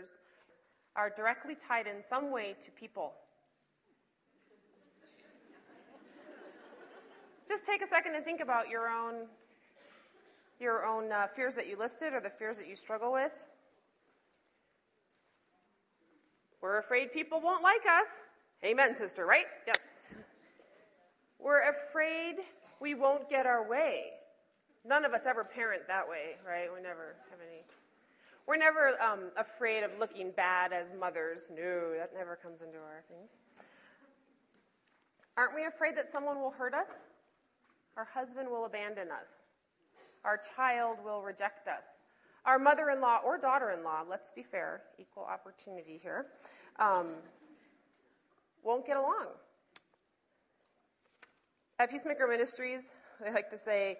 fears are directly tied in some way to people. Just take a second and think about your own your own uh, fears that you listed or the fears that you struggle with. We're afraid people won't like us. Amen, sister, right? Yes. We're afraid we won't get our way. None of us ever parent that way, right? We never have any. We're never um, afraid of looking bad as mothers. No, that never comes into our things. Aren't we afraid that someone will hurt us? Our husband will abandon us. Our child will reject us. Our mother in law or daughter in law, let's be fair, equal opportunity here, um, won't get along. At Peacemaker Ministries, they like to say,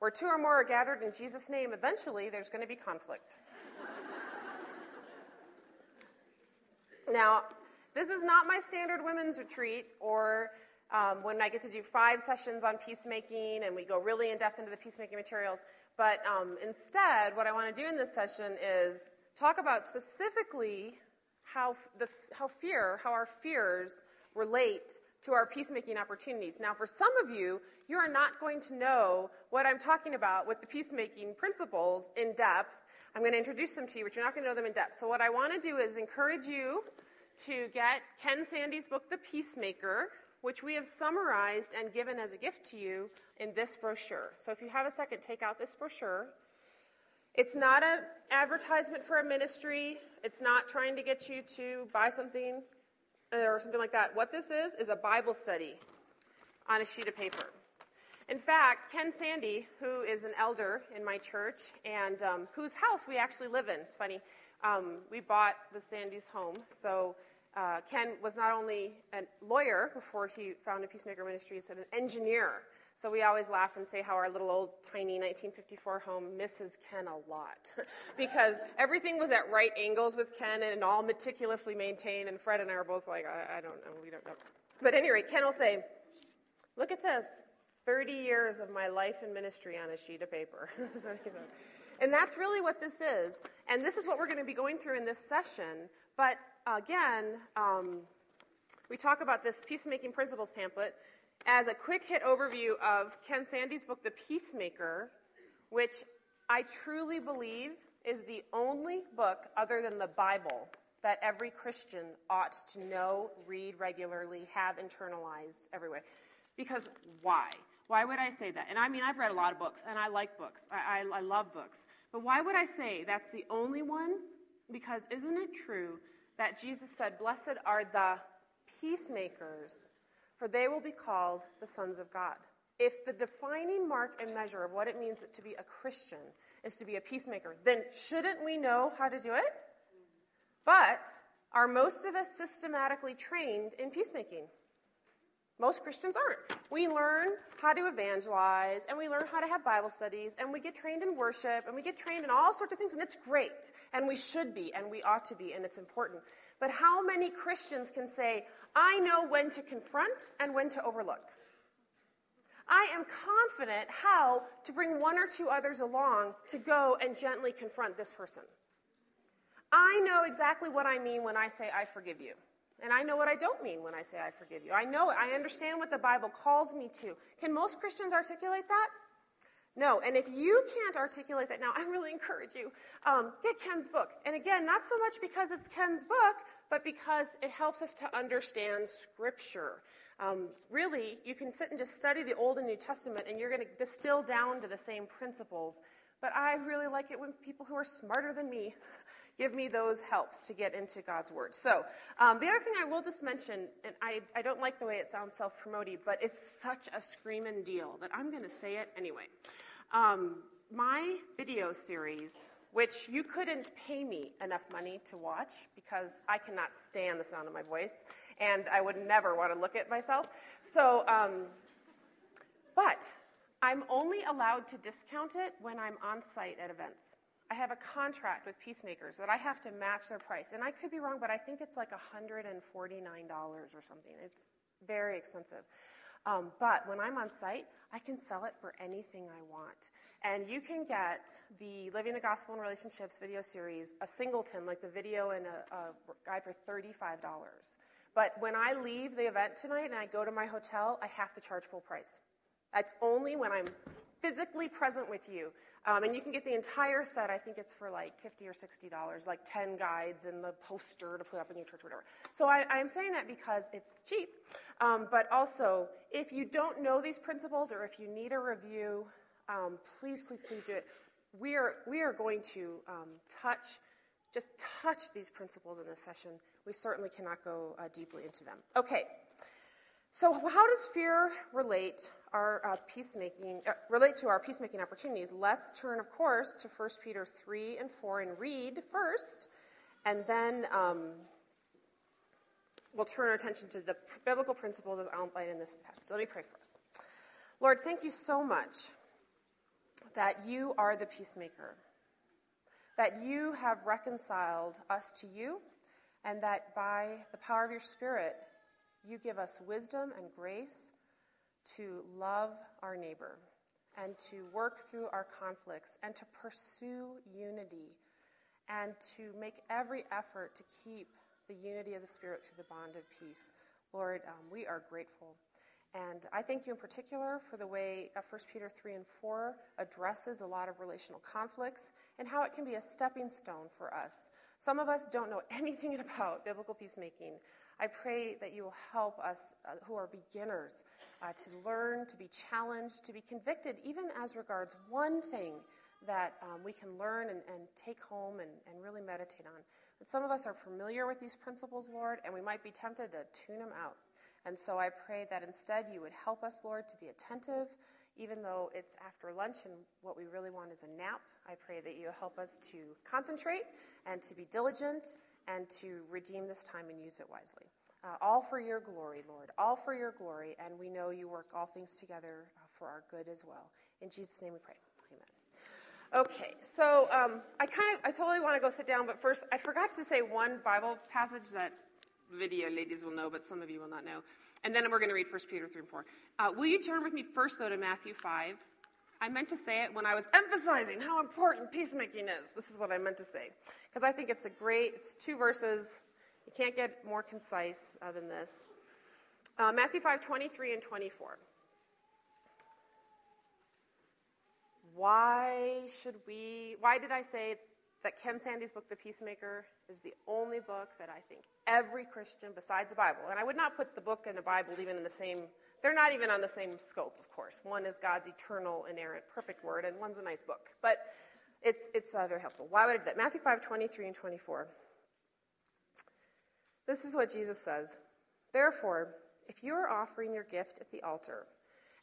where two or more are gathered in Jesus' name, eventually there's going to be conflict. Now, this is not my standard women's retreat or um, when I get to do five sessions on peacemaking and we go really in depth into the peacemaking materials. But um, instead, what I want to do in this session is talk about specifically how, the, how fear, how our fears relate to our peacemaking opportunities. Now, for some of you, you are not going to know what I'm talking about with the peacemaking principles in depth. I'm going to introduce them to you, but you're not going to know them in depth. So, what I want to do is encourage you to get Ken Sande's book, The Peacemaker, which we have summarized and given as a gift to you in this brochure. So if you have a second, take out this brochure. It's not an advertisement for a ministry, it's not trying to get you to buy something or something like that. What this is, is a Bible study on a sheet of paper. In fact, Ken Sande, who is an elder in my church and um, whose house we actually live in, it's funny, um, we bought the Sande's home. So uh, Ken was not only a lawyer before he founded Peacemaker Ministries, but an engineer. So we always laugh and say how our little old tiny 1954 home misses Ken a lot because everything was at right angles with Ken and all meticulously maintained. And Fred and I are both like, I, I don't know, we don't know. But anyway, Ken will say, "Look at this, 30 years of my life in ministry on a sheet of paper." and that's really what this is. And this is what we're going to be going through in this session. But again, um, we talk about this Peacemaking Principles pamphlet as a quick hit overview of Ken Sande's book, The Peacemaker, which I truly believe is the only book other than the Bible that every Christian ought to know, read regularly, have internalized everywhere. Because why? Why would I say that? And I mean, I've read a lot of books, and I like books. I, I, I love books. But why would I say that's the only one? Because isn't it true that Jesus said, Blessed are the peacemakers, for they will be called the sons of God. If the defining mark and measure of what it means to be a Christian is to be a peacemaker, then shouldn't we know how to do it? But are most of us systematically trained in peacemaking? Most Christians aren't. We learn how to evangelize, and we learn how to have Bible studies, and we get trained in worship, and we get trained in all sorts of things, and it's great, and we should be, and we ought to be, and it's important. But how many Christians can say, I know when to confront and when to overlook? I am confident how to bring one or two others along to go and gently confront this person. I know exactly what I mean when I say, I forgive you. And I know what I don't mean when I say I forgive you. I know. I understand what the Bible calls me to. Can most Christians articulate that? No. And if you can't articulate that now, I really encourage you um, get Ken's book. And again, not so much because it's Ken's book, but because it helps us to understand Scripture. Um, really, you can sit and just study the Old and New Testament, and you're going to distill down to the same principles. But I really like it when people who are smarter than me give me those helps to get into God's Word. So, um, the other thing I will just mention, and I, I don't like the way it sounds self promoting, but it's such a screaming deal that I'm going to say it anyway. Um, my video series, which you couldn't pay me enough money to watch because I cannot stand the sound of my voice, and I would never want to look at myself. So, um, but I'm only allowed to discount it when I'm on site at events. I have a contract with Peacemakers that I have to match their price. And I could be wrong, but I think it's like $149 or something. It's very expensive. Um, but when I'm on site, I can sell it for anything I want. And you can get the Living the Gospel in Relationships video series, a singleton, like the video and a, a guide for $35. But when I leave the event tonight and I go to my hotel, I have to charge full price. That's only when I'm physically present with you. Um, and you can get the entire set, I think it's for like 50 or $60, like 10 guides and the poster to put up in your church, whatever. So I, am saying that because it's cheap. Um, but also, if you don't know these principles or if you need a review, um, please, please, please do it. We are, we are going to um, touch, just touch these principles in this session. We certainly cannot go uh, deeply into them. Okay. So, how does fear relate our uh, peacemaking uh, relate to our peacemaking opportunities, let's turn, of course, to 1 Peter 3 and 4 and read first, and then um, we'll turn our attention to the biblical principles as outlined in this passage. Let me pray for us. Lord, thank you so much that you are the peacemaker, that you have reconciled us to you, and that by the power of your Spirit, you give us wisdom and grace to love our neighbor and to work through our conflicts and to pursue unity and to make every effort to keep the unity of the Spirit through the bond of peace. Lord, um, we are grateful. And I thank you in particular for the way uh, 1 Peter 3 and 4 addresses a lot of relational conflicts and how it can be a stepping stone for us. Some of us don't know anything about biblical peacemaking, I pray that you will help us uh, who are beginners uh, to learn, to be challenged, to be convicted, even as regards one thing that um, we can learn and, and take home and, and, really meditate on. But some of us are familiar with these principles, Lord, and we might be tempted to tune them out. And so I pray that instead you would help us, Lord, to be attentive, even though it's after lunch and what we really want is a nap. I pray that you help us to concentrate and to be diligent and to redeem this time and use it wisely. Uh, all for your glory, Lord, all for your glory, and we know you work all things together uh, for our good as well. In Jesus' name we pray. Amen. Okay, so um, I kind of, I totally want to go sit down, but first, I forgot to say one Bible passage that video ladies will know, but some of you will not know. And then we're going to read 1 Peter 3 and 4. Uh, will you turn with me first, though, to Matthew 5? I meant to say it when I was emphasizing how important peacemaking is. This is what I meant to say. Because I think it's a great, it's two verses. You can't get more concise uh, than this. Uh, Matthew 5, 23 and 24. Why should we, why did I say that Ken Sande's book, The Peacemaker, is the only book that I think every Christian, besides the Bible, and I would not put the book and the Bible even in the same they're not even on the same scope, of course. One is God's eternal, inerrant, perfect word, and one's a nice book. But it's, it's uh, very helpful. Why would I do that? Matthew 5, 23 and 24. This is what Jesus says. Therefore, if you are offering your gift at the altar,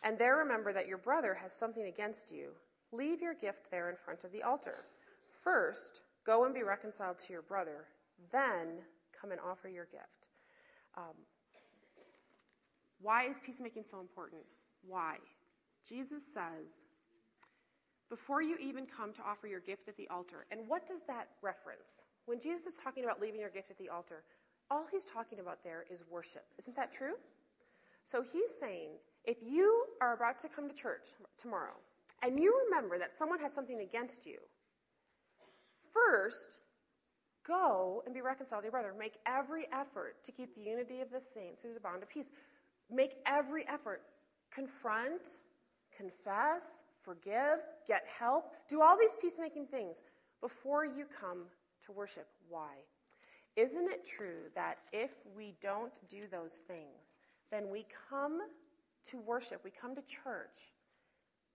and there remember that your brother has something against you, leave your gift there in front of the altar. First, go and be reconciled to your brother, then come and offer your gift. Um, why is peacemaking so important? Why? Jesus says, before you even come to offer your gift at the altar, and what does that reference? When Jesus is talking about leaving your gift at the altar, all he's talking about there is worship. Isn't that true? So he's saying, if you are about to come to church tomorrow, and you remember that someone has something against you, first, go and be reconciled to your brother. Make every effort to keep the unity of the saints through the bond of peace make every effort. Confront, confess, forgive, get help. Do all these peacemaking things before you come to worship. Why? Isn't it true that if we don't do those things, then we come to worship, we come to church,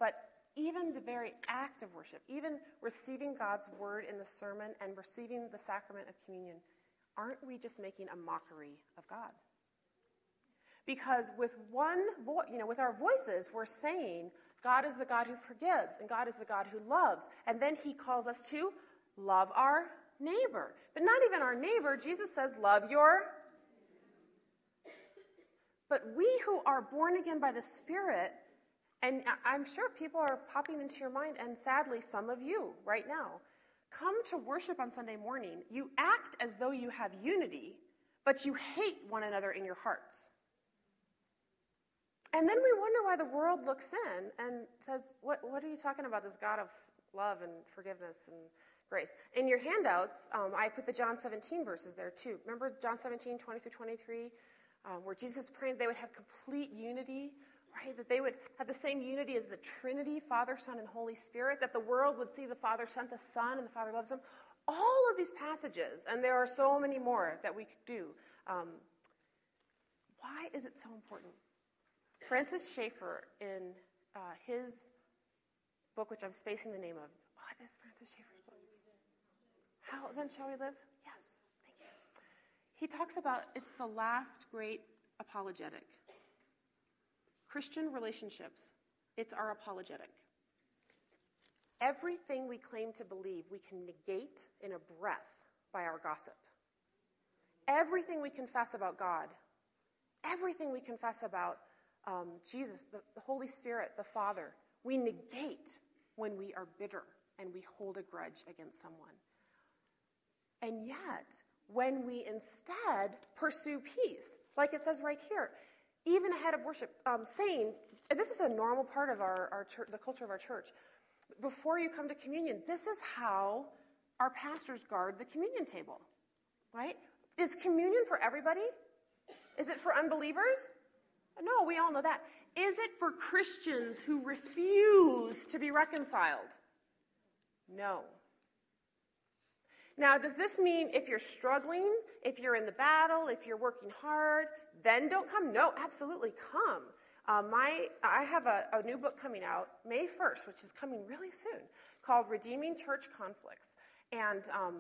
but even the very act of worship, even receiving God's word in the sermon and receiving the sacrament of communion, aren't we just making a mockery of God? Because with one voice, you know, with our voices, we're saying God is the God who forgives and God is the God who loves. And then he calls us to love our neighbor. But not even our neighbor. Jesus says, love your. But we who are born again by the Spirit, and I'm sure people are popping into your mind, and sadly, some of you right now, come to worship on Sunday morning. You act as though you have unity, but you hate one another in your hearts. And then we wonder why the world looks in and says, What, what are you talking about, this God of love and forgiveness and grace? In your handouts, um, I put the John 17 verses there too. Remember John 17, 20 through 23, um, where Jesus prayed they would have complete unity, right? That they would have the same unity as the Trinity, Father, Son, and Holy Spirit, that the world would see the Father sent the Son and the Father loves them. All of these passages, and there are so many more that we could do. Um, why is it so important? Francis Schaeffer, in uh, his book, which I'm spacing the name of, what is Francis Schaeffer's book? How then shall we live? Yes, thank you. He talks about it's the last great apologetic. Christian relationships, it's our apologetic. Everything we claim to believe, we can negate in a breath by our gossip. Everything we confess about God, everything we confess about um, Jesus, the, the Holy Spirit, the Father, we negate when we are bitter and we hold a grudge against someone. And yet, when we instead pursue peace, like it says right here, even ahead of worship, um, saying, and this is a normal part of our, our church, the culture of our church, before you come to communion, this is how our pastors guard the communion table, right? Is communion for everybody? Is it for unbelievers? No, we all know that. Is it for Christians who refuse to be reconciled? No. Now, does this mean if you're struggling, if you're in the battle, if you're working hard, then don't come? No, absolutely come. Uh, my, I have a, a new book coming out May 1st, which is coming really soon, called Redeeming Church Conflicts. And um,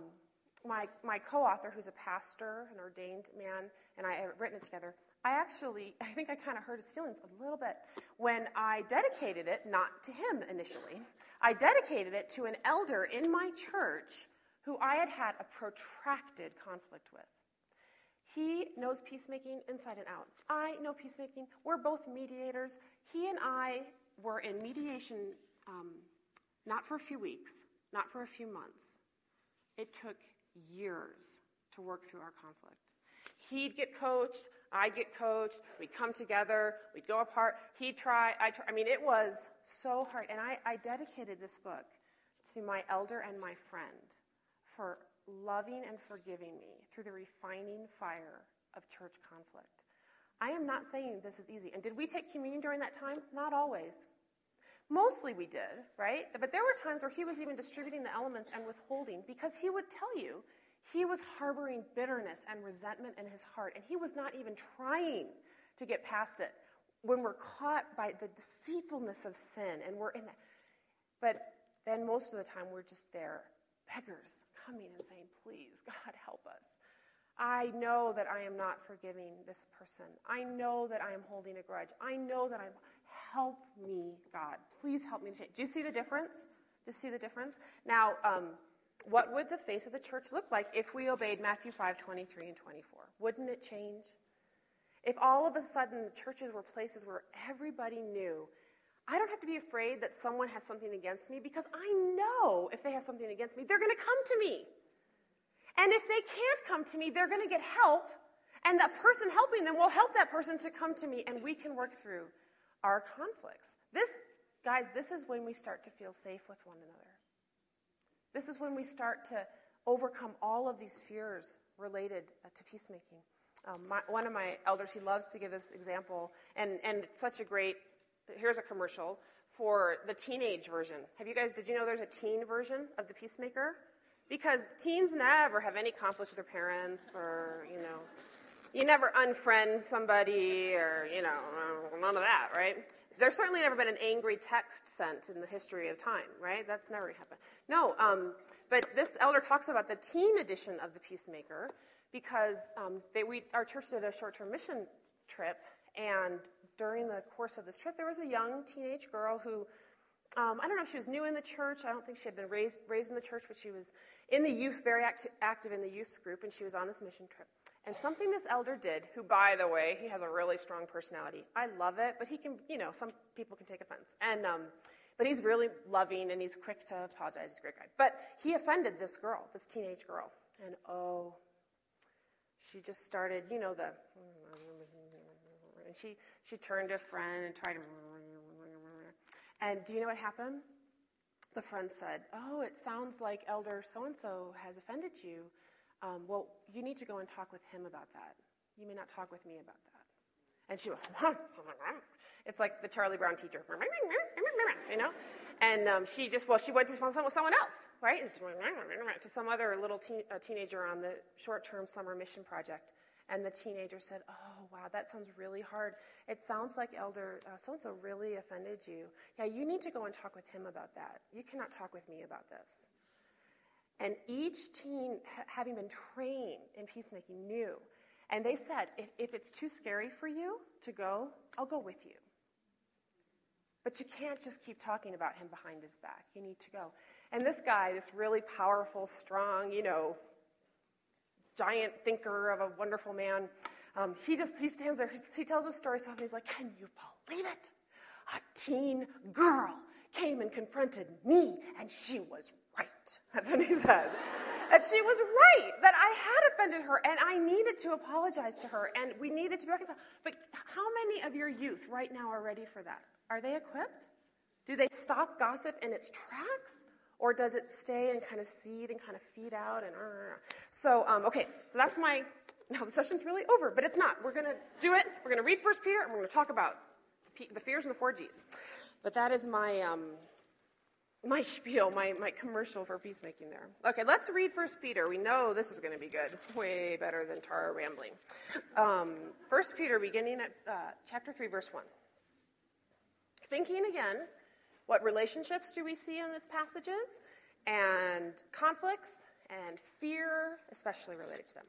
my, my co author, who's a pastor, an ordained man, and I have written it together, I actually, I think I kind of hurt his feelings a little bit when I dedicated it, not to him initially. I dedicated it to an elder in my church who I had had a protracted conflict with. He knows peacemaking inside and out. I know peacemaking. We're both mediators. He and I were in mediation um, not for a few weeks, not for a few months. It took years to work through our conflict. He'd get coached, I'd get coached, we'd come together, we'd go apart. He'd try, I try. I mean, it was so hard. And I, I dedicated this book to my elder and my friend for loving and forgiving me through the refining fire of church conflict. I am not saying this is easy. And did we take communion during that time? Not always. Mostly we did, right? But there were times where he was even distributing the elements and withholding because he would tell you he was harboring bitterness and resentment in his heart, and he was not even trying to get past it. When we're caught by the deceitfulness of sin and we're in that, but then most of the time we're just there beggars coming and saying, Please, God, help us. I know that I am not forgiving this person. I know that I am holding a grudge. I know that I'm. Help me, God. Please help me to change. Do you see the difference? Do you see the difference? Now, um, what would the face of the church look like if we obeyed Matthew 5 23 and 24? Wouldn't it change? If all of a sudden the churches were places where everybody knew I don't have to be afraid that someone has something against me because I know if they have something against me, they're going to come to me. And if they can't come to me, they're going to get help. And that person helping them will help that person to come to me, and we can work through our conflicts. This, guys, this is when we start to feel safe with one another. This is when we start to overcome all of these fears related uh, to peacemaking. Um, my, one of my elders, he loves to give this example, and, and it's such a great here's a commercial for the teenage version. Have you guys, did you know there's a teen version of the Peacemaker? Because teens never have any conflict with their parents or, you know, you never unfriend somebody or, you know, none of that, right? There's certainly never been an angry text sent in the history of time, right? That's never happened. No, um, but this elder talks about the teen edition of the Peacemaker because um, they, we, our church did a short term mission trip, and during the course of this trip, there was a young teenage girl who, um, I don't know if she was new in the church. I don't think she had been raised, raised in the church, but she was in the youth, very act- active in the youth group, and she was on this mission trip. And something this elder did, who, by the way, he has a really strong personality. I love it, but he can, you know, some people can take offense. And, um, but he's really loving and he's quick to apologize. He's a great guy. But he offended this girl, this teenage girl. And oh, she just started, you know, the And she, she turned to a friend and tried to. And do you know what happened? The friend said, Oh, it sounds like Elder so and so has offended you. Um, well, you need to go and talk with him about that. You may not talk with me about that. And she went, It's like the Charlie Brown teacher, you know? And um, she just, well, she went to someone, else, right? To some other little teen, teenager on the short term summer mission project. And the teenager said, Oh, wow, that sounds really hard. It sounds like Elder so and so really offended you. Yeah, you need to go and talk with him about that. You cannot talk with me about this. And each teen, having been trained in peacemaking, knew. And they said, if, if it's too scary for you to go, I'll go with you. But you can't just keep talking about him behind his back. You need to go. And this guy, this really powerful, strong, you know, giant thinker of a wonderful man, um, he just he stands there. He tells a story so. He's like, "Can you believe it? A teen girl came and confronted me, and she was right." That's what he says. that she was right. That I had offended her, and I needed to apologize to her, and we needed to be reconciled. But how many of your youth right now are ready for that? Are they equipped? Do they stop gossip in its tracks? Or does it stay and kind of seed and kind of feed out? And uh, so, um, okay, so that's my. Now the session's really over, but it's not. We're going to do it. We're going to read First Peter, and we're going to talk about the fears and the four G's. But that is my um, my spiel, my, my commercial for peacemaking there. Okay, let's read First Peter. We know this is going to be good, way better than Tara rambling. Um, First Peter, beginning at uh, chapter three, verse one. Thinking again, what relationships do we see in these passages? And conflicts and fear, especially related to them.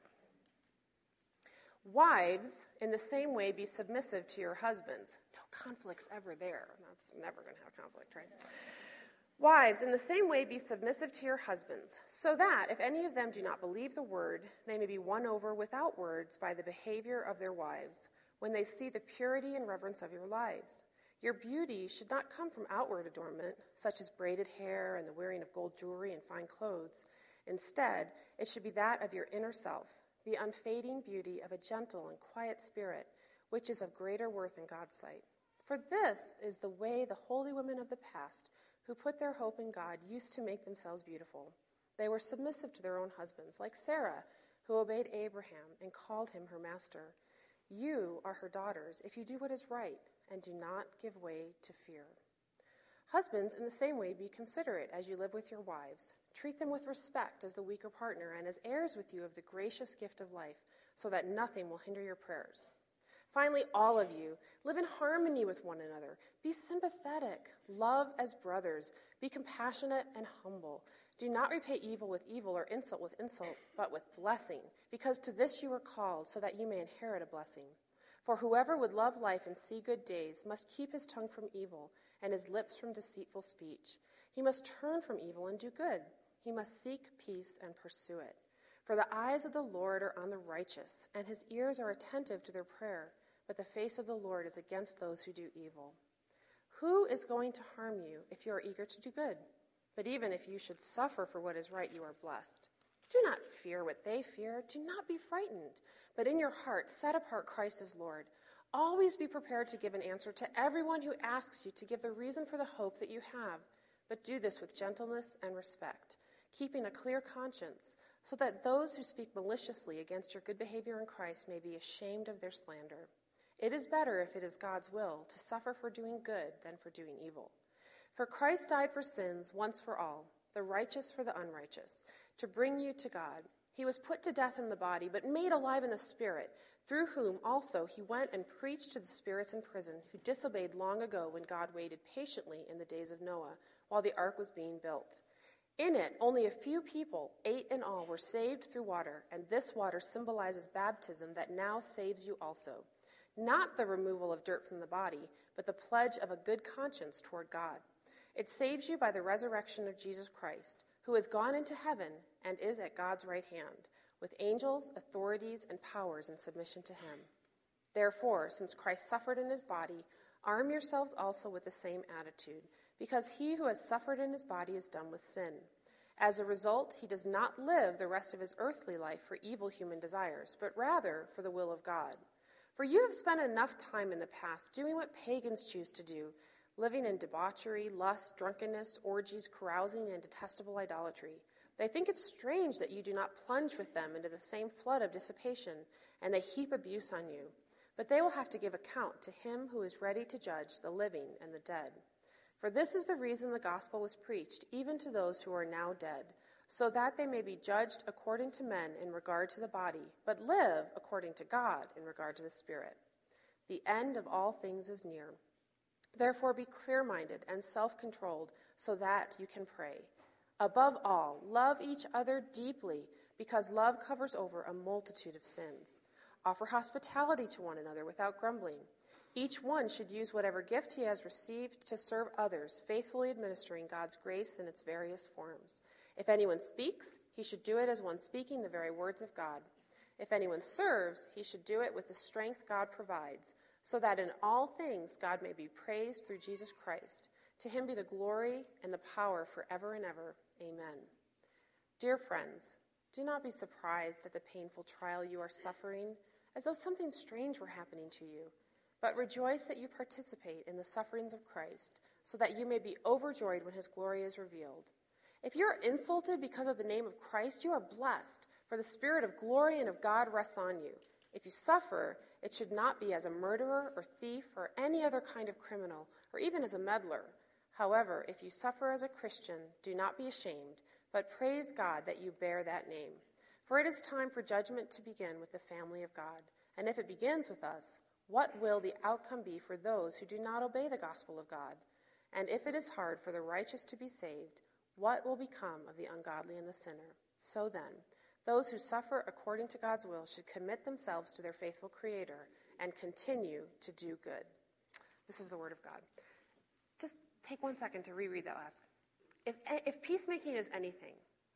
Wives, in the same way, be submissive to your husbands. No conflicts ever there. That's never going to have a conflict, right? Wives, in the same way, be submissive to your husbands, so that, if any of them do not believe the word, they may be won over without words by the behavior of their wives, when they see the purity and reverence of your lives. Your beauty should not come from outward adornment, such as braided hair and the wearing of gold jewelry and fine clothes. Instead, it should be that of your inner self, the unfading beauty of a gentle and quiet spirit, which is of greater worth in God's sight. For this is the way the holy women of the past, who put their hope in God, used to make themselves beautiful. They were submissive to their own husbands, like Sarah, who obeyed Abraham and called him her master. You are her daughters if you do what is right and do not give way to fear. Husbands, in the same way, be considerate as you live with your wives. Treat them with respect as the weaker partner and as heirs with you of the gracious gift of life, so that nothing will hinder your prayers. Finally, all of you, live in harmony with one another. Be sympathetic. Love as brothers. Be compassionate and humble. Do not repay evil with evil or insult with insult, but with blessing, because to this you were called, so that you may inherit a blessing. For whoever would love life and see good days must keep his tongue from evil and his lips from deceitful speech. He must turn from evil and do good. He must seek peace and pursue it. For the eyes of the Lord are on the righteous, and his ears are attentive to their prayer, but the face of the Lord is against those who do evil. Who is going to harm you if you are eager to do good? But even if you should suffer for what is right, you are blessed. Do not fear what they fear. Do not be frightened. But in your heart, set apart Christ as Lord. Always be prepared to give an answer to everyone who asks you to give the reason for the hope that you have. But do this with gentleness and respect, keeping a clear conscience, so that those who speak maliciously against your good behavior in Christ may be ashamed of their slander. It is better, if it is God's will, to suffer for doing good than for doing evil. For Christ died for sins once for all, the righteous for the unrighteous, to bring you to God. He was put to death in the body, but made alive in the spirit, through whom also he went and preached to the spirits in prison who disobeyed long ago when God waited patiently in the days of Noah while the ark was being built. In it, only a few people, eight in all, were saved through water, and this water symbolizes baptism that now saves you also. Not the removal of dirt from the body, but the pledge of a good conscience toward God. It saves you by the resurrection of Jesus Christ who has gone into heaven and is at God's right hand, with angels, authorities, and powers in submission to him. Therefore, since Christ suffered in his body, arm yourselves also with the same attitude, because he who has suffered in his body is done with sin. As a result, he does not live the rest of his earthly life for evil human desires, but rather for the will of God. For you have spent enough time in the past doing what pagans choose to do, living in debauchery, lust, drunkenness, orgies, carousing, and detestable idolatry. They think it strange that you do not plunge with them into the same flood of dissipation, and they heap abuse on you. But they will have to give account to him who is ready to judge the living and the dead. For this is the reason the gospel was preached, even to those who are now dead, so that they may be judged according to men in regard to the body, but live according to God in regard to the spirit. The end of all things is near. Therefore, be clear minded and self controlled, so that you can pray. Above all, love each other deeply, because love covers over a multitude of sins. Offer hospitality to one another without grumbling. Each one should use whatever gift he has received to serve others, faithfully administering God's grace in its various forms. If anyone speaks, he should do it as one speaking the very words of God. If anyone serves, he should do it with the strength God provides, so that in all things God may be praised through Jesus Christ. To him be the glory and the power forever and ever. Amen. Dear friends, do not be surprised at the painful trial you are suffering, as though something strange were happening to you, but rejoice that you participate in the sufferings of Christ, so that you may be overjoyed when his glory is revealed. If you are insulted because of the name of Christ, you are blessed, for the Spirit of glory and of God rests on you. If you suffer, it should not be as a murderer or thief or any other kind of criminal, or even as a meddler. However, if you suffer as a Christian, do not be ashamed, but praise God that you bear that name. For it is time for judgment to begin with the family of God. And if it begins with us, what will the outcome be for those who do not obey the gospel of God? And if it is hard for the righteous to be saved, what will become of the ungodly and the sinner? So then, those who suffer according to God's will should commit themselves to their faithful Creator and continue to do good. This is the Word of God. Just take one second to reread that last. If, if peacemaking is anything,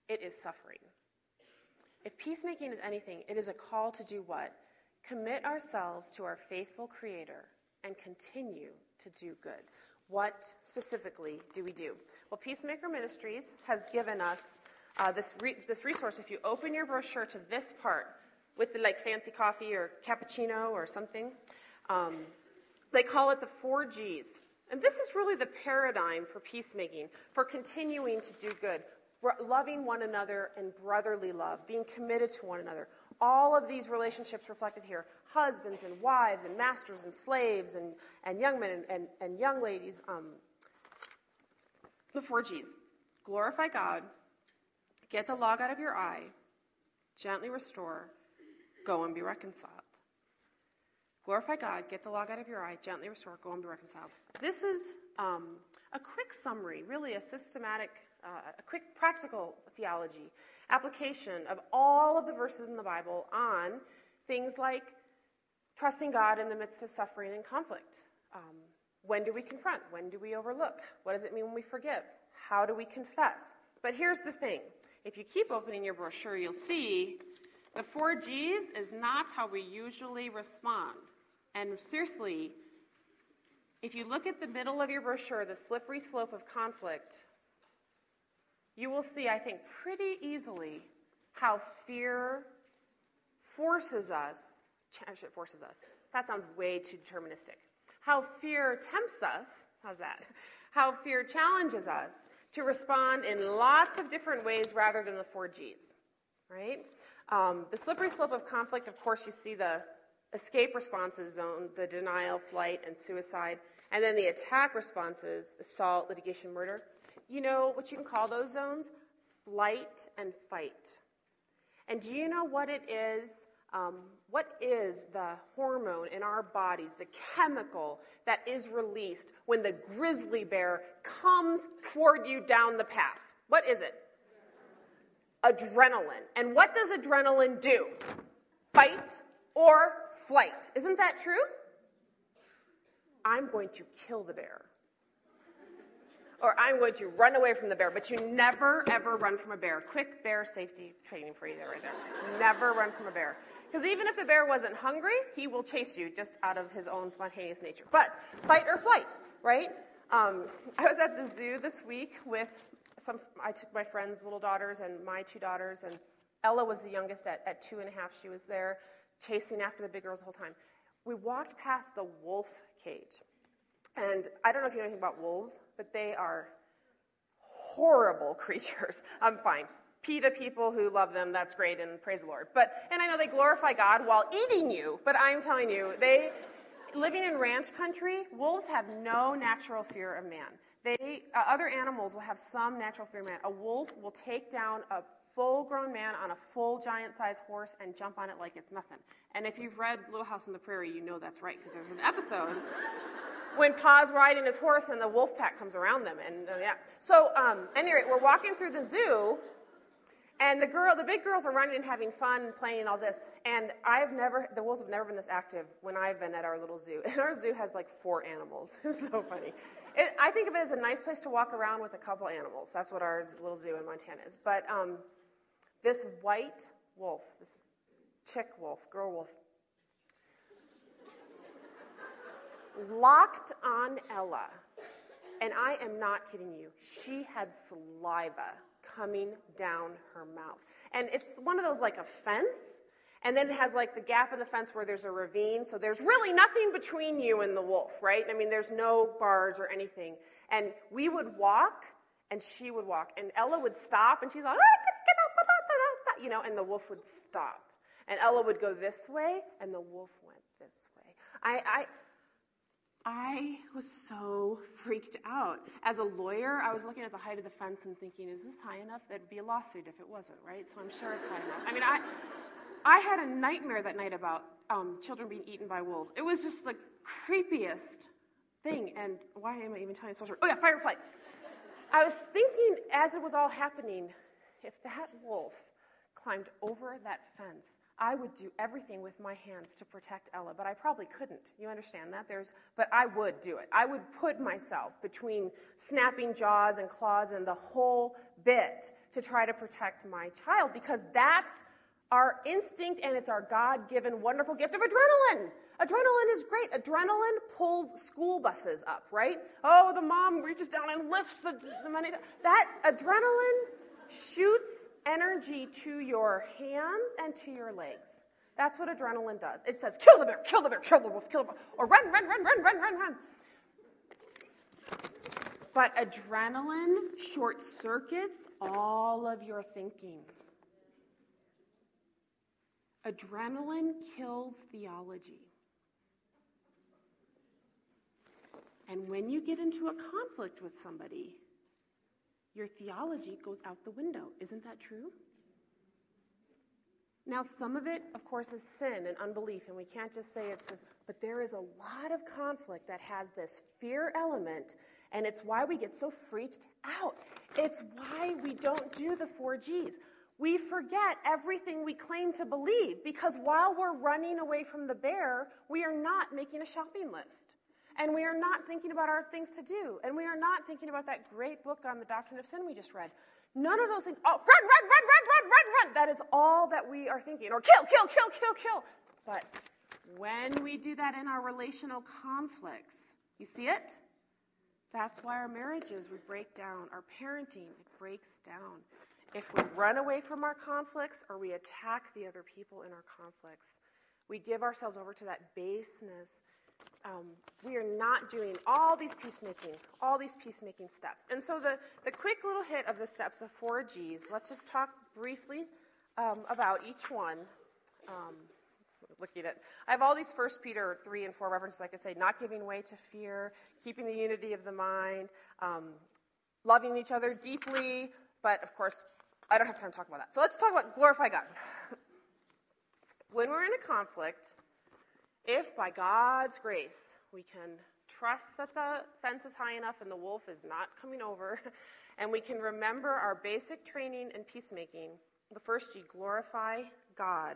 it is suffering. If peacemaking is anything, it is a call to do what? Commit ourselves to our faithful Creator and continue to do good. What specifically do we do? Well, Peacemaker Ministries has given us uh, this, re- this resource. If you open your brochure to this part with the like fancy coffee or cappuccino or something, um, they call it the four G's. And this is really the paradigm for peacemaking, for continuing to do good, loving one another and brotherly love, being committed to one another. All of these relationships reflected here husbands and wives and masters and slaves and, and young men and, and, and young ladies. Um, the four G's glorify God, get the log out of your eye, gently restore, go and be reconciled. Glorify God, get the log out of your eye, gently restore, go and be reconciled. This is um, a quick summary, really a systematic, uh, a quick practical theology application of all of the verses in the Bible on things like trusting God in the midst of suffering and conflict. Um, when do we confront? When do we overlook? What does it mean when we forgive? How do we confess? But here's the thing if you keep opening your brochure, you'll see the four G's is not how we usually respond. And seriously, if you look at the middle of your brochure, the slippery slope of conflict, you will see, I think, pretty easily how fear forces us, forces us. That sounds way too deterministic. How fear tempts us, how's that? How fear challenges us to respond in lots of different ways rather than the four G's, right? Um, the slippery slope of conflict, of course, you see the escape responses zone, the denial, flight, and suicide, and then the attack responses, assault, litigation, murder. You know what you can call those zones? Flight and fight. And do you know what it is? Um, what is the hormone in our bodies, the chemical that is released when the grizzly bear comes toward you down the path? What is it? Adrenaline. And what does adrenaline do? Fight or flight. Isn't that true? I'm going to kill the bear or I'm going to run away from the bear. But you never, ever run from a bear. Quick bear safety training for you there, right there. never run from a bear. Because even if the bear wasn't hungry, he will chase you just out of his own spontaneous nature. But fight or flight, right? Um, I was at the zoo this week with some, I took my friend's little daughters and my two daughters, and Ella was the youngest at, at two and a half. She was there chasing after the big girls the whole time. we walked past the wolf cage. And I don't know if you know anything about wolves, but they are horrible creatures. I'm fine. PETA people who love them, that's great, and praise the Lord. But and I know they glorify God while eating you, but I'm telling you, they living in ranch country, wolves have no natural fear of man. They uh, other animals will have some natural fear of man. A wolf will take down a full grown man on a full giant sized horse and jump on it like it's nothing. And if you've read Little House on the Prairie, you know that's right because there's an episode when Pa's riding his horse and the wolf pack comes around them. And uh, yeah. So, um, anyway, we're walking through the zoo and the girl, the big girls are running and having fun and playing and all this. And I've never, the wolves have never been this active when I've been at our little zoo. And our zoo has like four animals. it's so funny. It, I think of it as a nice place to walk around with a couple animals. That's what our little zoo in Montana is. But um, this white wolf, this chick wolf, girl wolf, locked on Ella. And I am not kidding you. She had saliva coming down her mouth. And it's one of those like a fence, and then it has like the gap in the fence where there's a ravine, so there's really nothing between you and the wolf, right? I mean, there's no bars or anything. And we would walk, and she would walk, and Ella would stop, and she's like, ah, you know, and the wolf would stop. And Ella would go this way, and the wolf went this way. I, I I was so freaked out. As a lawyer, I was looking at the height of the fence and thinking, is this high enough? There'd be a lawsuit if it wasn't, right? So I'm sure it's high enough. I mean, I, I had a nightmare that night about um, children being eaten by wolves. It was just the creepiest thing. And why am I even telling this story? Oh, yeah, Firefly. I was thinking as it was all happening, if that wolf climbed over that fence, I would do everything with my hands to protect Ella, but I probably couldn't. You understand that? There's, but I would do it. I would put myself between snapping jaws and claws and the whole bit to try to protect my child because that's our instinct and it's our God given wonderful gift of adrenaline. Adrenaline is great. Adrenaline pulls school buses up, right? Oh, the mom reaches down and lifts the, the money. That adrenaline shoots energy to your hands and to your legs. That's what adrenaline does. It says, kill the bear, kill the bear, kill the wolf, kill the wolf, or run, run, run, run, run, run, run. But adrenaline short circuits all of your thinking. Adrenaline kills theology. And when you get into a conflict with somebody, your theology goes out the window. Isn't that true? Now, some of it, of course, is sin and unbelief, and we can't just say it's this, but there is a lot of conflict that has this fear element, and it's why we get so freaked out. It's why we don't do the four G's. We forget everything we claim to believe because while we're running away from the bear, we are not making a shopping list. And we are not thinking about our things to do. And we are not thinking about that great book on the doctrine of sin we just read. None of those things. Oh, run, run, run, run, run, run, run. That is all that we are thinking. Or kill, kill, kill, kill, kill. But when we do that in our relational conflicts, you see it? That's why our marriages would break down. Our parenting, it breaks down. If we run away from our conflicts or we attack the other people in our conflicts, we give ourselves over to that baseness um, we are not doing all these peacemaking, all these peacemaking steps. And so the, the quick little hit of the steps of four G's, let's just talk briefly um, about each one. Um, looking at I have all these First Peter 3 and 4 references I could say, not giving way to fear, keeping the unity of the mind, um, loving each other deeply, but of course, I don't have time to talk about that. So let's talk about glorify God. when we're in a conflict, if by God's grace we can trust that the fence is high enough and the wolf is not coming over, and we can remember our basic training in peacemaking, the first G, glorify God,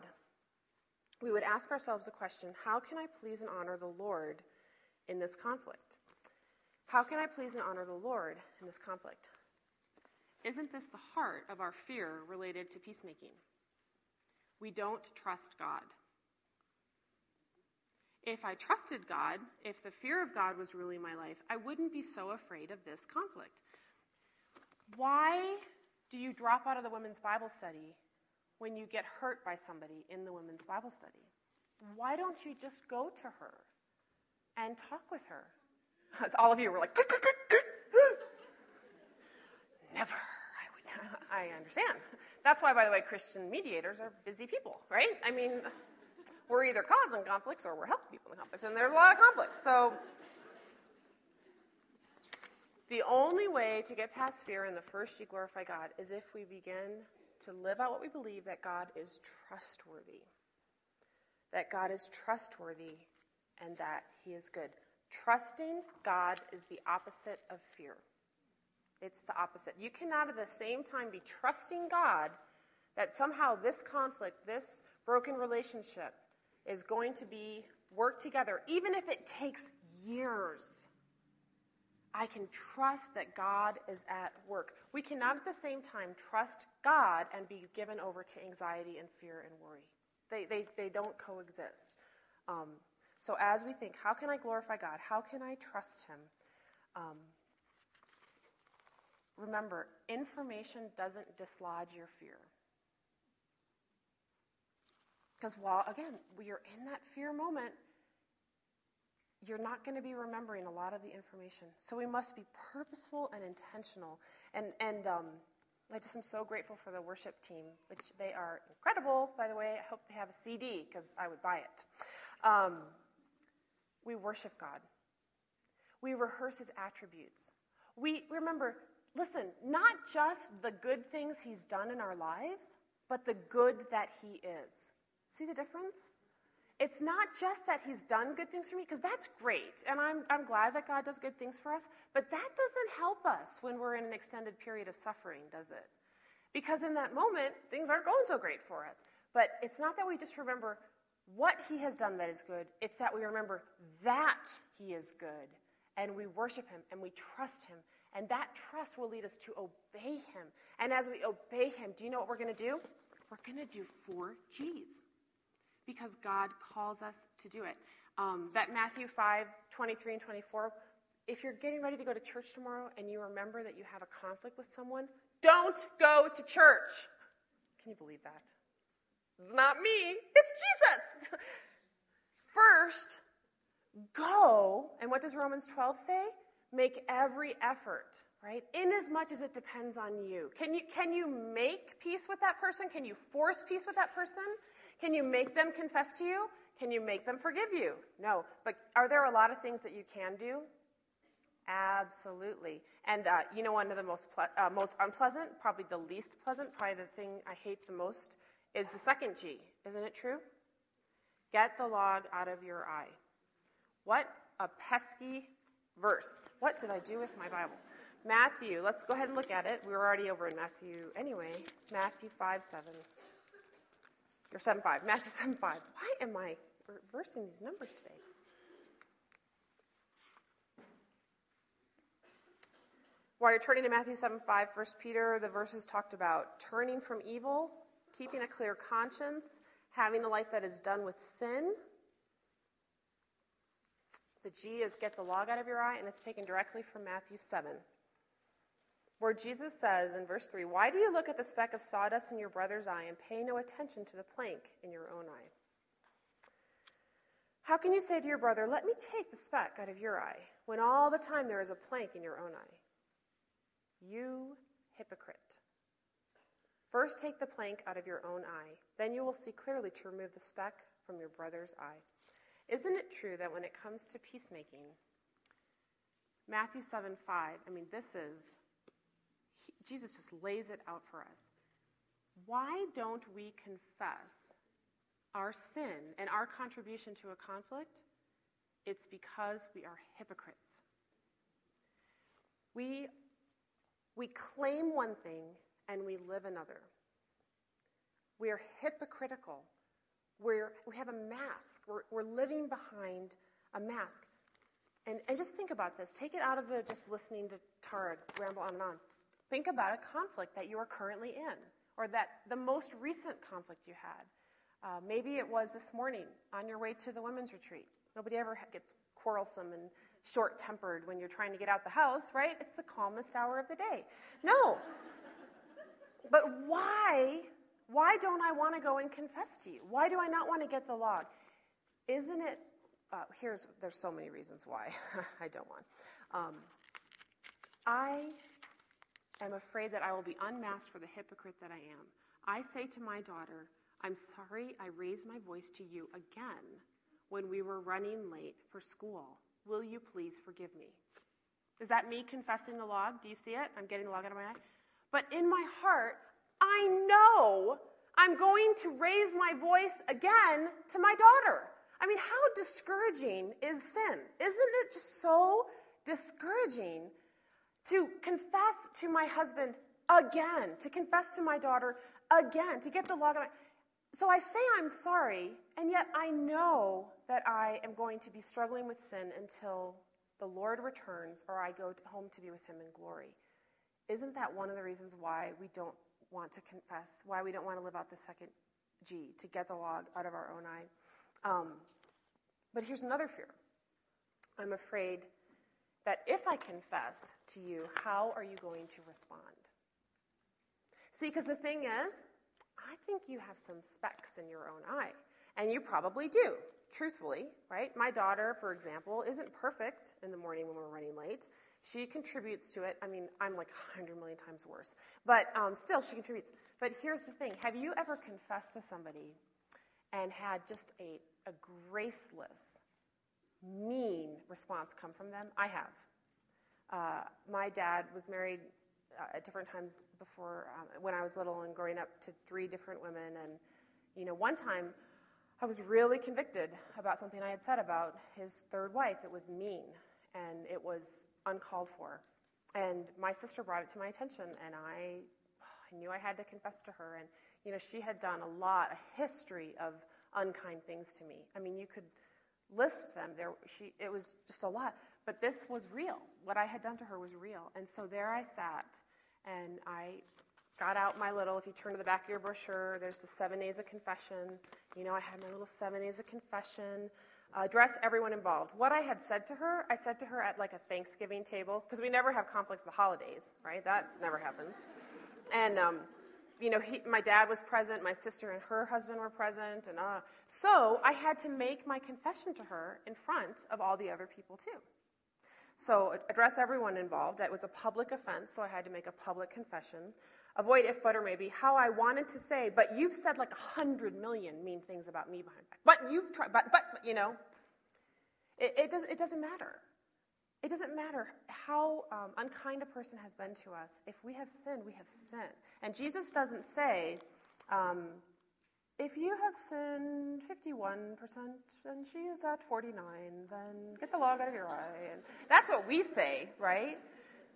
we would ask ourselves the question how can I please and honor the Lord in this conflict? How can I please and honor the Lord in this conflict? Isn't this the heart of our fear related to peacemaking? We don't trust God. If I trusted God, if the fear of God was ruling my life, I wouldn't be so afraid of this conflict. Why do you drop out of the women's Bible study when you get hurt by somebody in the women's Bible study? why don't you just go to her and talk with her? As all of you were like, never. I would. I understand. That's why, by the way, Christian mediators are busy people, right? I mean, we're either causing conflicts or we're helping people in the conflicts, and there's a lot of conflicts. So, the only way to get past fear and the first you glorify God is if we begin to live out what we believe that God is trustworthy. That God is trustworthy and that He is good. Trusting God is the opposite of fear. It's the opposite. You cannot at the same time be trusting God that somehow this conflict, this broken relationship, is going to be worked together, even if it takes years. I can trust that God is at work. We cannot at the same time trust God and be given over to anxiety and fear and worry. They, they, they don't coexist. Um, so, as we think, how can I glorify God? How can I trust Him? Um, remember, information doesn't dislodge your fear. Because while, again, we are in that fear moment, you're not going to be remembering a lot of the information. So we must be purposeful and intentional. And, and um, I just am so grateful for the worship team, which they are incredible, by the way. I hope they have a CD because I would buy it. Um, we worship God, we rehearse his attributes. We remember, listen, not just the good things he's done in our lives, but the good that he is. See the difference? It's not just that he's done good things for me, because that's great, and I'm, I'm glad that God does good things for us, but that doesn't help us when we're in an extended period of suffering, does it? Because in that moment, things aren't going so great for us. But it's not that we just remember what he has done that is good, it's that we remember that he is good, and we worship him, and we trust him, and that trust will lead us to obey him. And as we obey him, do you know what we're going to do? We're going to do four G's because God calls us to do it. Um, that Matthew 5 23 and 24, if you're getting ready to go to church tomorrow and you remember that you have a conflict with someone, don't go to church. Can you believe that? It's not me, it's Jesus. First, go, and what does Romans 12 say? Make every effort, right? In as much as it depends on you. Can you can you make peace with that person? Can you force peace with that person? Can you make them confess to you? Can you make them forgive you? No. But are there a lot of things that you can do? Absolutely. And uh, you know, one of the most, ple- uh, most unpleasant, probably the least pleasant, probably the thing I hate the most, is the second G. Isn't it true? Get the log out of your eye. What a pesky verse. What did I do with my Bible? Matthew, let's go ahead and look at it. We were already over in Matthew anyway. Matthew 5 7 or 7 5, Matthew 7 5. Why am I reversing these numbers today? While you're turning to Matthew 7 5, 1 Peter, the verses talked about turning from evil, keeping a clear conscience, having a life that is done with sin. The G is get the log out of your eye, and it's taken directly from Matthew 7 where Jesus says in verse 3 Why do you look at the speck of sawdust in your brother's eye and pay no attention to the plank in your own eye? How can you say to your brother, Let me take the speck out of your eye, when all the time there is a plank in your own eye? You hypocrite. First take the plank out of your own eye, then you will see clearly to remove the speck from your brother's eye. Isn't it true that when it comes to peacemaking, Matthew 7 5, I mean, this is Jesus just lays it out for us. Why don't we confess our sin and our contribution to a conflict? It's because we are hypocrites. We, we claim one thing and we live another. We are hypocritical. We're, we have a mask. We're, we're living behind a mask. And, and just think about this. Take it out of the just listening to Tara ramble on and on. Think about a conflict that you are currently in, or that the most recent conflict you had. Uh, maybe it was this morning on your way to the women's retreat. Nobody ever gets quarrelsome and short tempered when you're trying to get out the house, right? It's the calmest hour of the day. No. but why? Why don't I want to go and confess to you? Why do I not want to get the log? isn't it? Uh, here's there's so many reasons why I don't want. Um, I am afraid that I will be unmasked for the hypocrite that I am. I say to my daughter, I'm sorry I raised my voice to you again when we were running late for school. Will you please forgive me? Is that me confessing the log? Do you see it? I'm getting the log out of my eye. But in my heart, I know I'm going to raise my voice again to my daughter. I mean, how discouraging is sin? Isn't it just so discouraging to confess to my husband again, to confess to my daughter again, to get the log out? So I say I'm sorry, and yet I know that I am going to be struggling with sin until the Lord returns or I go home to be with him in glory. Isn't that one of the reasons why we don't want to confess, why we don't want to live out the second G, to get the log out of our own eye? Um, but here's another fear I'm afraid that if I confess to you, how are you going to respond? See, because the thing is, I think you have some specks in your own eye. And you probably do, truthfully, right? My daughter, for example, isn't perfect in the morning when we're running late. She contributes to it. I mean, I'm like 100 million times worse. But um, still, she contributes. But here's the thing have you ever confessed to somebody and had just a, a graceless, mean response come from them? I have. Uh, my dad was married uh, at different times before um, when I was little and growing up to three different women. And, you know, one time I was really convicted about something I had said about his third wife. It was mean and it was uncalled for. And my sister brought it to my attention, and I, I knew I had to confess to her. And, you know, she had done a lot, a history of unkind things to me. I mean, you could list them. There, she, it was just a lot. But this was real. What I had done to her was real. And so there I sat, and I got out my little, if you turn to the back of your brochure, there's the seven days of confession. You know, I had my little seven days of confession. Uh, address everyone involved. What I had said to her, I said to her at like a Thanksgiving table, because we never have conflicts the holidays, right? That never happened. And, um, you know, he, my dad was present, my sister and her husband were present, and uh, so I had to make my confession to her in front of all the other people too. So, address everyone involved. It was a public offense, so I had to make a public confession. Avoid if, but, or maybe. How I wanted to say, but you've said like a hundred million mean things about me behind back. But you've tried, but, but, you know. It, it, does, it doesn't matter. It doesn't matter how um, unkind a person has been to us. If we have sinned, we have sinned. And Jesus doesn't say, um, if you have sinned 51% and she is at 49, then get the log out of your eye. And that's what we say, right?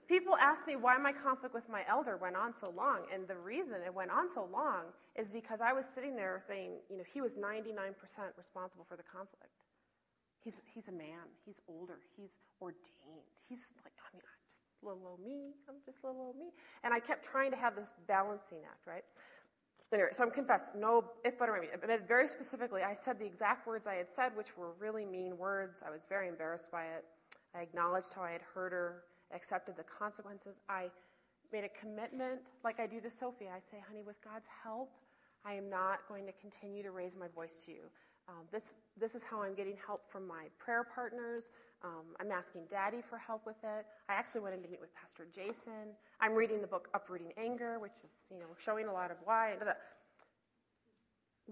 People ask me why my conflict with my elder went on so long. And the reason it went on so long is because I was sitting there saying, you know, he was 99% responsible for the conflict. He's, he's a man. He's older. He's ordained. He's like, I mean, I'm just little old me. I'm just little old me. And I kept trying to have this balancing act, right? Anyway, so I'm confessed, no if, but, or maybe. But very specifically, I said the exact words I had said, which were really mean words. I was very embarrassed by it. I acknowledged how I had hurt her, accepted the consequences. I made a commitment, like I do to Sophie. I say, honey, with God's help, I am not going to continue to raise my voice to you. Um, this, this is how I'm getting help from my prayer partners. Um, I'm asking Daddy for help with it. I actually went in to meet with Pastor Jason. I'm reading the book Uprooting Anger, which is you know showing a lot of why.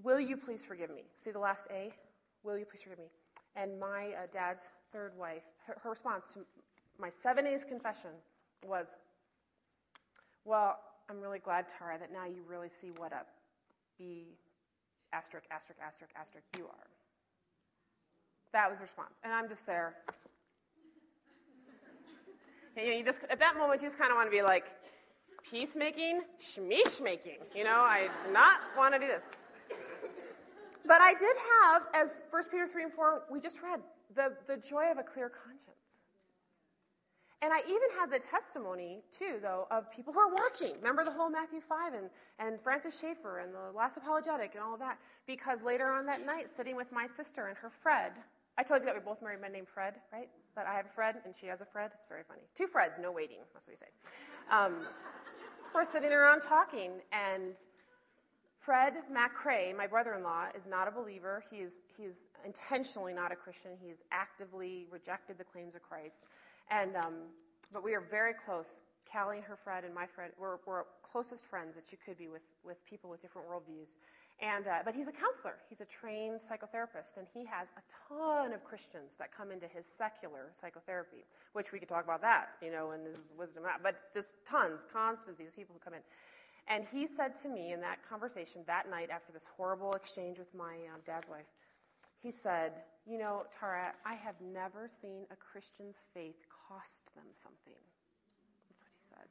Will you please forgive me? See the last A? Will you please forgive me? And my uh, dad's third wife, her, her response to my seven A's confession was, Well, I'm really glad, Tara, that now you really see what a B asterisk, asterisk, asterisk, asterisk, you are. That was the response. And I'm just there. you, know, you just, at that moment, you just kind of want to be like, peacemaking, shmish making. You know, I do not want to do this. But I did have, as 1 Peter 3 and 4, we just read, the, the joy of a clear conscience. And I even had the testimony, too, though, of people who are watching. Remember the whole Matthew 5 and, and Francis Schaeffer and the last apologetic and all that? Because later on that night, sitting with my sister and her Fred, I told you that we both married men named Fred, right? That I have a Fred and she has a Fred. It's very funny. Two Freds, no waiting. That's what you say. Um, we're sitting around talking, and Fred McCrae, my brother in law, is not a believer. He is, he is intentionally not a Christian. He has actively rejected the claims of Christ. And, um, but we are very close. Callie and her friend and my friend, we're, we're closest friends that you could be with, with people with different worldviews. And, uh, but he's a counselor. He's a trained psychotherapist, and he has a ton of Christians that come into his secular psychotherapy, which we could talk about that, you know, and his wisdom, but just tons, constant, these people who come in. And he said to me in that conversation that night after this horrible exchange with my um, dad's wife, he said, You know, Tara, I have never seen a Christian's faith cost them something. That's what he said.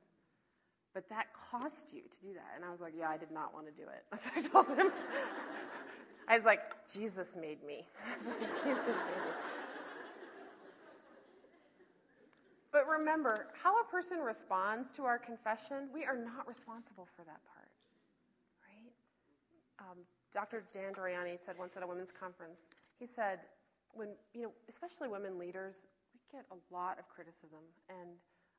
But that cost you to do that. And I was like, Yeah, I did not want to do it. So I told him. I was like, Jesus made me. Jesus made me. But remember, how a person responds to our confession, we are not responsible for that part, right? Um, Dr. Dan Doriani said once at a women's conference, he said, when, you know, especially women leaders, get a lot of criticism and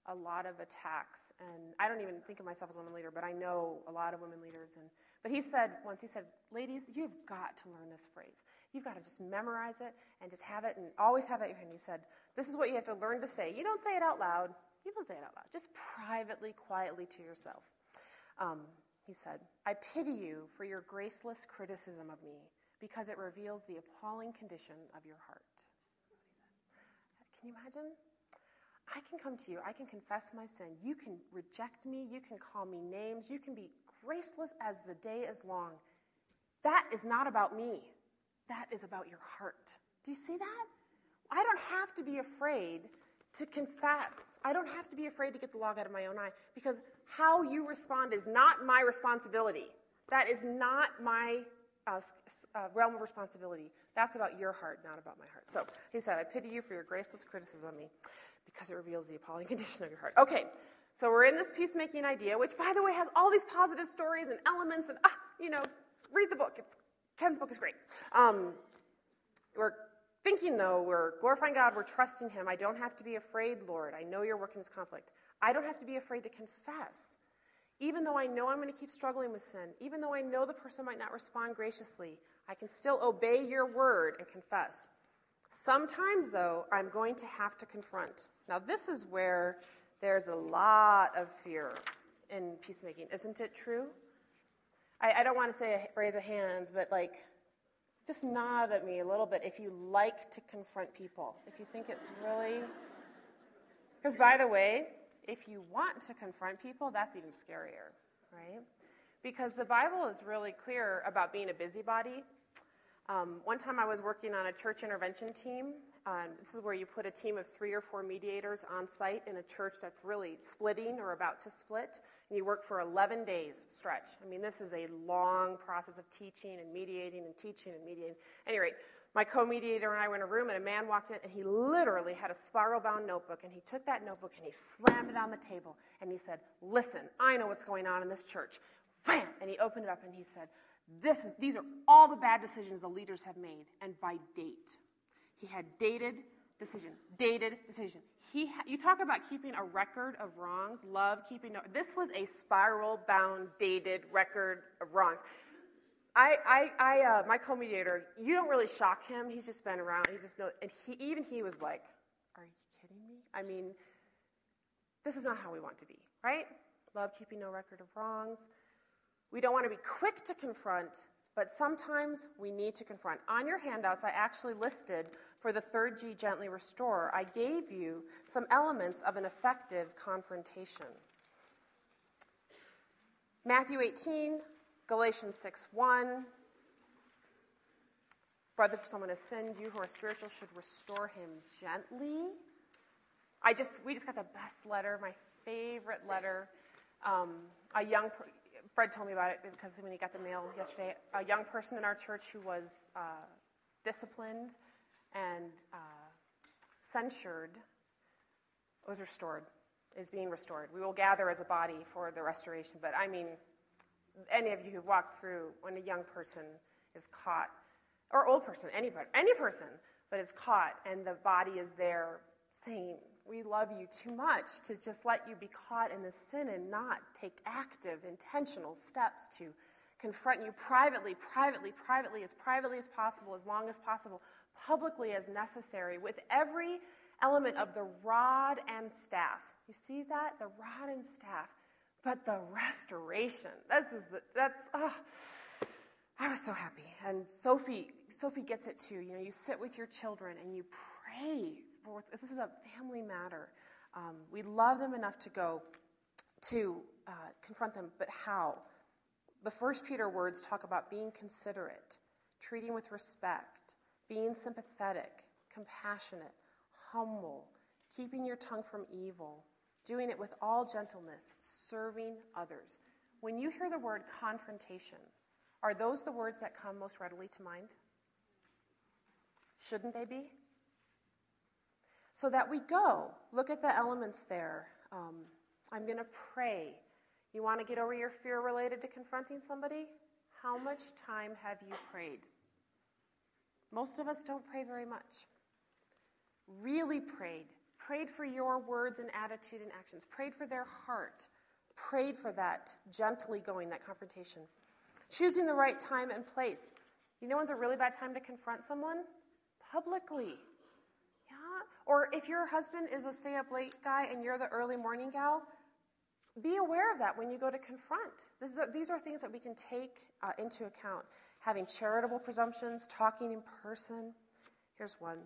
a lot of attacks. And I don't even think of myself as a woman leader, but I know a lot of women leaders. And, but he said once, he said, ladies, you've got to learn this phrase. You've got to just memorize it and just have it and always have it. In you and he said, this is what you have to learn to say. You don't say it out loud. You don't say it out loud. Just privately, quietly to yourself. Um, he said, I pity you for your graceless criticism of me because it reveals the appalling condition of your heart. Can you imagine? I can come to you. I can confess my sin. You can reject me. You can call me names. You can be graceless as the day is long. That is not about me. That is about your heart. Do you see that? I don't have to be afraid to confess. I don't have to be afraid to get the log out of my own eye because how you respond is not my responsibility. That is not my uh, uh, realm of responsibility. That's about your heart, not about my heart. So he said, I pity you for your graceless criticism of me because it reveals the appalling condition of your heart. Okay, so we're in this peacemaking idea, which, by the way, has all these positive stories and elements, and, ah, you know, read the book. It's, Ken's book is great. Um, we're thinking, though, we're glorifying God, we're trusting Him. I don't have to be afraid, Lord. I know you're working this conflict. I don't have to be afraid to confess. Even though I know I'm going to keep struggling with sin, even though I know the person might not respond graciously, I can still obey your word and confess. Sometimes, though, I'm going to have to confront. Now, this is where there's a lot of fear in peacemaking. Isn't it true? I, I don't want to say raise a hand, but like, just nod at me a little bit if you like to confront people. If you think it's really. Because, by the way, if you want to confront people, that's even scarier, right? Because the Bible is really clear about being a busybody um, one time I was working on a church intervention team. Um, this is where you put a team of three or four mediators on site in a church that's really splitting or about to split, and you work for 11 days stretch. I mean, this is a long process of teaching and mediating and teaching and mediating. Anyway, my co-mediator and I were in a room, and a man walked in, and he literally had a spiral-bound notebook, and he took that notebook and he slammed it on the table, and he said, "Listen, I know what's going on in this church." Bam! And he opened it up and he said, this is, these are all the bad decisions the leaders have made, and by date. He had dated decision, dated decision. He ha- you talk about keeping a record of wrongs, love keeping. No- this was a spiral bound, dated record of wrongs. I, I, I uh, my co-mediator, you don't really shock him. He's just been around. He's just no, and he even he was like, "Are you kidding me?" I mean, this is not how we want to be, right? Love keeping no record of wrongs. We don't want to be quick to confront, but sometimes we need to confront. On your handouts, I actually listed for the third G, gently restore, I gave you some elements of an effective confrontation. Matthew 18, Galatians 6 1. Brother, if someone has sinned, you who are spiritual should restore him gently. I just, we just got the best letter, my favorite letter. Um, a young, Fred told me about it because when he got the mail yesterday, a young person in our church who was uh, disciplined and uh, censured was restored, is being restored. We will gather as a body for the restoration, but I mean, any of you who've walked through when a young person is caught, or old person, anybody, any person, but is caught, and the body is there saying, we love you too much to just let you be caught in this sin and not take active, intentional steps to confront you privately, privately, privately, as privately as possible, as long as possible, publicly as necessary, with every element of the rod and staff. You see that? The rod and staff. But the restoration. This is the, that's, oh, I was so happy. And Sophie, Sophie gets it too. You know, you sit with your children and you pray. For, this is a family matter. Um, we love them enough to go to uh, confront them, but how? The first Peter words talk about being considerate, treating with respect, being sympathetic, compassionate, humble, keeping your tongue from evil, doing it with all gentleness, serving others. When you hear the word confrontation, are those the words that come most readily to mind? Shouldn't they be? So that we go, look at the elements there. Um, I'm going to pray. You want to get over your fear related to confronting somebody? How much time have you prayed? Most of us don't pray very much. Really prayed. Prayed for your words and attitude and actions. Prayed for their heart. Prayed for that gently going, that confrontation. Choosing the right time and place. You know when's a really bad time to confront someone? Publicly. Yeah. Or if your husband is a stay up late guy and you're the early morning gal, be aware of that when you go to confront. Are, these are things that we can take uh, into account. Having charitable presumptions, talking in person. Here's one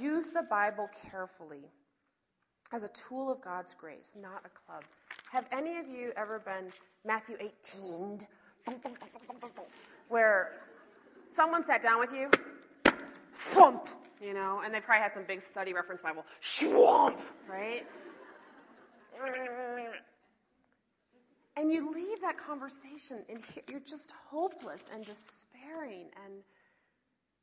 use the Bible carefully as a tool of God's grace, not a club. Have any of you ever been Matthew 18, where someone sat down with you, thump, you know, and they probably had some big study reference Bible, swamp, right? And you leave that conversation and you're just hopeless and despairing. And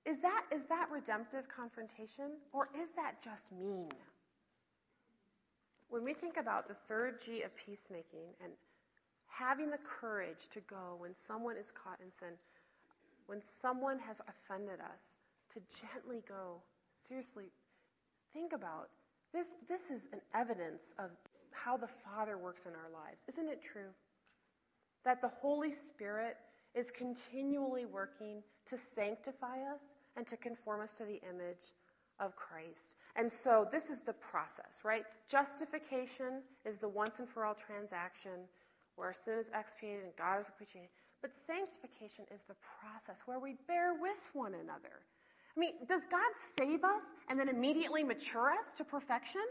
is that, is that redemptive confrontation or is that just mean? When we think about the third G of peacemaking and having the courage to go when someone is caught in sin, when someone has offended us, to gently go, seriously, think about this. This is an evidence of how the Father works in our lives. Isn't it true? That the Holy Spirit is continually working to sanctify us and to conform us to the image of Christ. And so this is the process, right? Justification is the once and for all transaction where sin is expiated and God is propitiated. But sanctification is the process where we bear with one another. I mean, does God save us and then immediately mature us to perfection?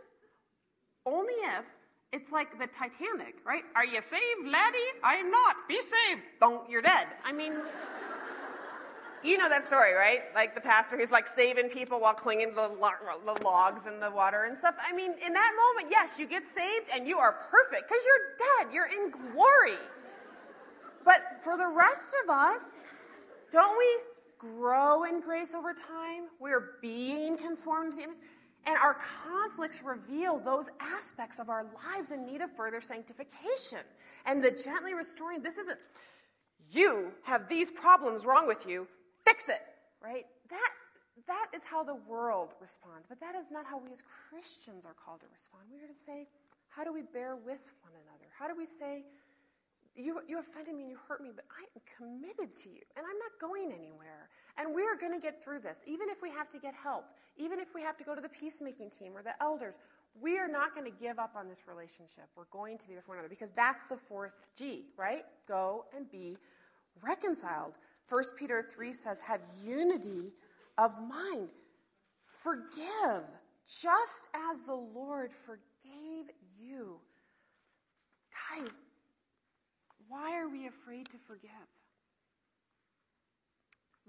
Only if it's like the Titanic, right? Are you saved, laddie? I am not. Be saved. Don't, you're dead. I mean, you know that story, right? Like the pastor who's like saving people while clinging to the, the logs in the water and stuff. I mean, in that moment, yes, you get saved and you are perfect because you're dead. You're in glory. But for the rest of us, don't we grow in grace over time? We're being conformed to the image. And our conflicts reveal those aspects of our lives in need of further sanctification. And the gently restoring, this isn't, you have these problems wrong with you, fix it, right? That, that is how the world responds, but that is not how we as Christians are called to respond. We are to say, how do we bear with one another? How do we say, you, you offended me and you hurt me, but I am committed to you and I'm not going anywhere. And we are going to get through this, even if we have to get help, even if we have to go to the peacemaking team or the elders. We are not going to give up on this relationship. We're going to be there for one another because that's the fourth G, right? Go and be reconciled. 1 Peter 3 says, Have unity of mind. Forgive, just as the Lord forgave you. Guys, why are we afraid to forgive?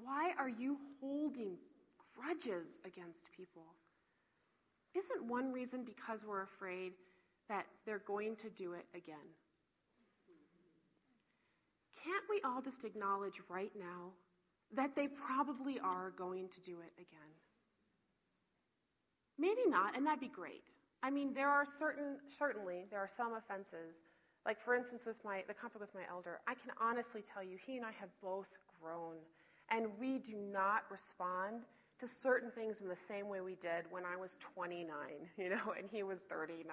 Why are you holding grudges against people? Isn't one reason because we're afraid that they're going to do it again? Can't we all just acknowledge right now that they probably are going to do it again? Maybe not, and that'd be great. I mean, there are certain, certainly, there are some offenses like, for instance, with my, the conflict with my elder, I can honestly tell you, he and I have both grown. And we do not respond to certain things in the same way we did when I was 29, you know, and he was 39.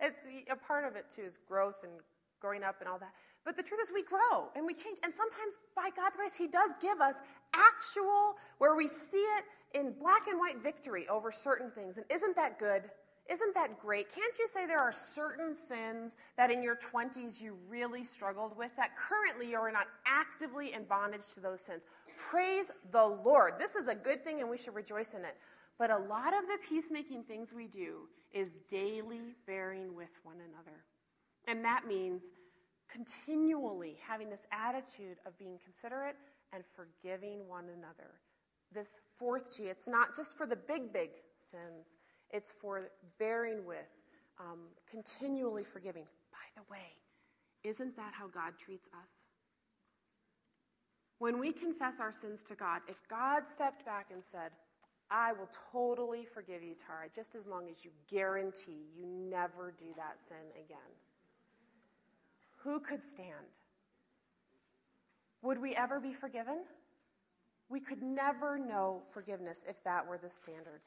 It's a part of it too is growth and growing up and all that. But the truth is, we grow and we change. And sometimes, by God's grace, He does give us actual, where we see it in black and white victory over certain things. And isn't that good? Isn't that great? Can't you say there are certain sins that in your 20s you really struggled with that currently you are not actively in bondage to those sins? Praise the Lord. This is a good thing and we should rejoice in it. But a lot of the peacemaking things we do is daily bearing with one another. And that means continually having this attitude of being considerate and forgiving one another. This fourth G, it's not just for the big, big sins it's for bearing with, um, continually forgiving. By the way, isn't that how God treats us? When we confess our sins to God, if God stepped back and said, I will totally forgive you, Tara, just as long as you guarantee you never do that sin again. Who could stand? Would we ever be forgiven? We could never know forgiveness if that were the standard.